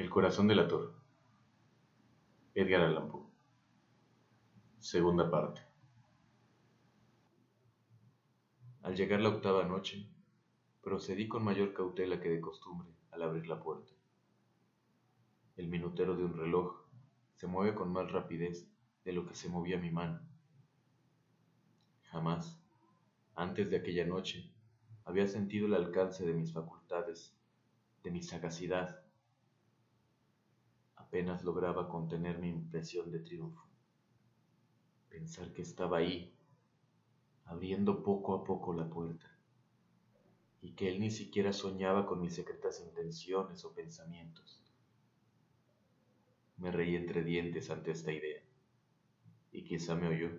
El corazón del ator. Edgar Allan Poe. Segunda parte. Al llegar la octava noche, procedí con mayor cautela que de costumbre al abrir la puerta. El minutero de un reloj se mueve con más rapidez de lo que se movía mi mano. Jamás, antes de aquella noche, había sentido el alcance de mis facultades, de mi sagacidad, Apenas lograba contener mi impresión de triunfo. Pensar que estaba ahí, abriendo poco a poco la puerta, y que él ni siquiera soñaba con mis secretas intenciones o pensamientos. Me reí entre dientes ante esta idea, y quizá me oyó,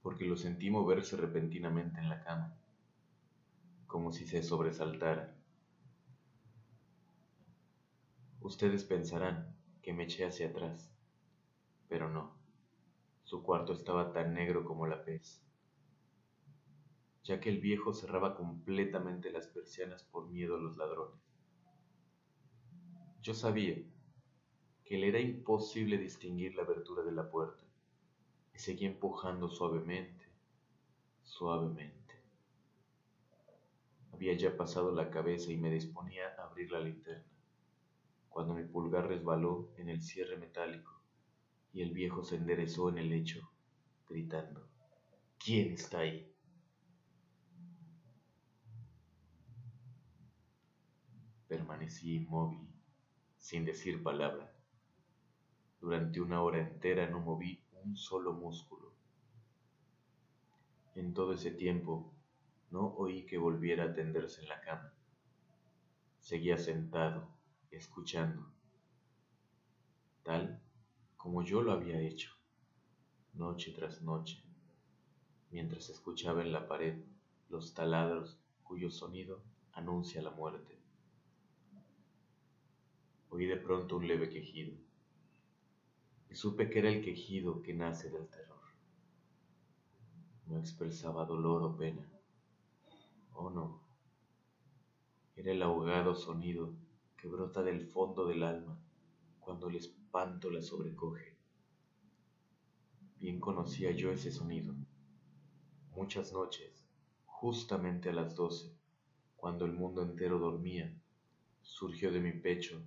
porque lo sentí moverse repentinamente en la cama, como si se sobresaltara Ustedes pensarán que me eché hacia atrás, pero no. Su cuarto estaba tan negro como la pez, ya que el viejo cerraba completamente las persianas por miedo a los ladrones. Yo sabía que le era imposible distinguir la abertura de la puerta y seguía empujando suavemente, suavemente. Había ya pasado la cabeza y me disponía a abrir la linterna cuando mi pulgar resbaló en el cierre metálico y el viejo se enderezó en el lecho, gritando, ¿quién está ahí? Permanecí inmóvil, sin decir palabra. Durante una hora entera no moví un solo músculo. En todo ese tiempo no oí que volviera a tenderse en la cama. Seguía sentado, escuchando, tal como yo lo había hecho, noche tras noche, mientras escuchaba en la pared los taladros cuyo sonido anuncia la muerte. Oí de pronto un leve quejido y supe que era el quejido que nace del terror. No expresaba dolor o pena. Oh no, era el ahogado sonido que brota del fondo del alma cuando el espanto la sobrecoge. Bien conocía yo ese sonido. Muchas noches, justamente a las doce, cuando el mundo entero dormía, surgió de mi pecho,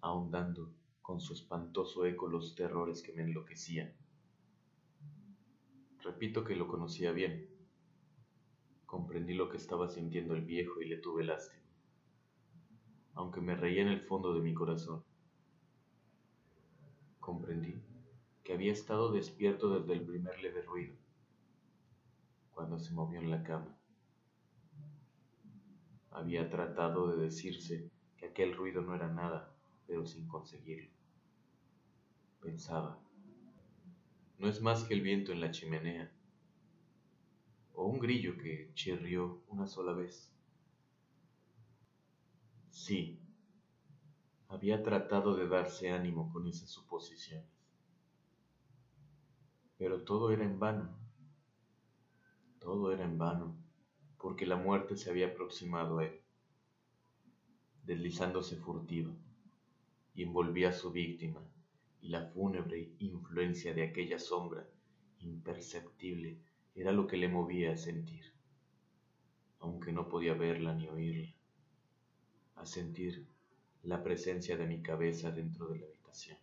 ahondando con su espantoso eco los terrores que me enloquecían. Repito que lo conocía bien. Comprendí lo que estaba sintiendo el viejo y le tuve lástima aunque me reía en el fondo de mi corazón. Comprendí que había estado despierto desde el primer leve ruido, cuando se movió en la cama. Había tratado de decirse que aquel ruido no era nada, pero sin conseguirlo. Pensaba, no es más que el viento en la chimenea, o un grillo que chirrió una sola vez. Sí, había tratado de darse ánimo con esas suposiciones. Pero todo era en vano. Todo era en vano, porque la muerte se había aproximado a él, deslizándose furtiva, y envolvía a su víctima, y la fúnebre influencia de aquella sombra imperceptible era lo que le movía a sentir, aunque no podía verla ni oírla a sentir la presencia de mi cabeza dentro de la habitación.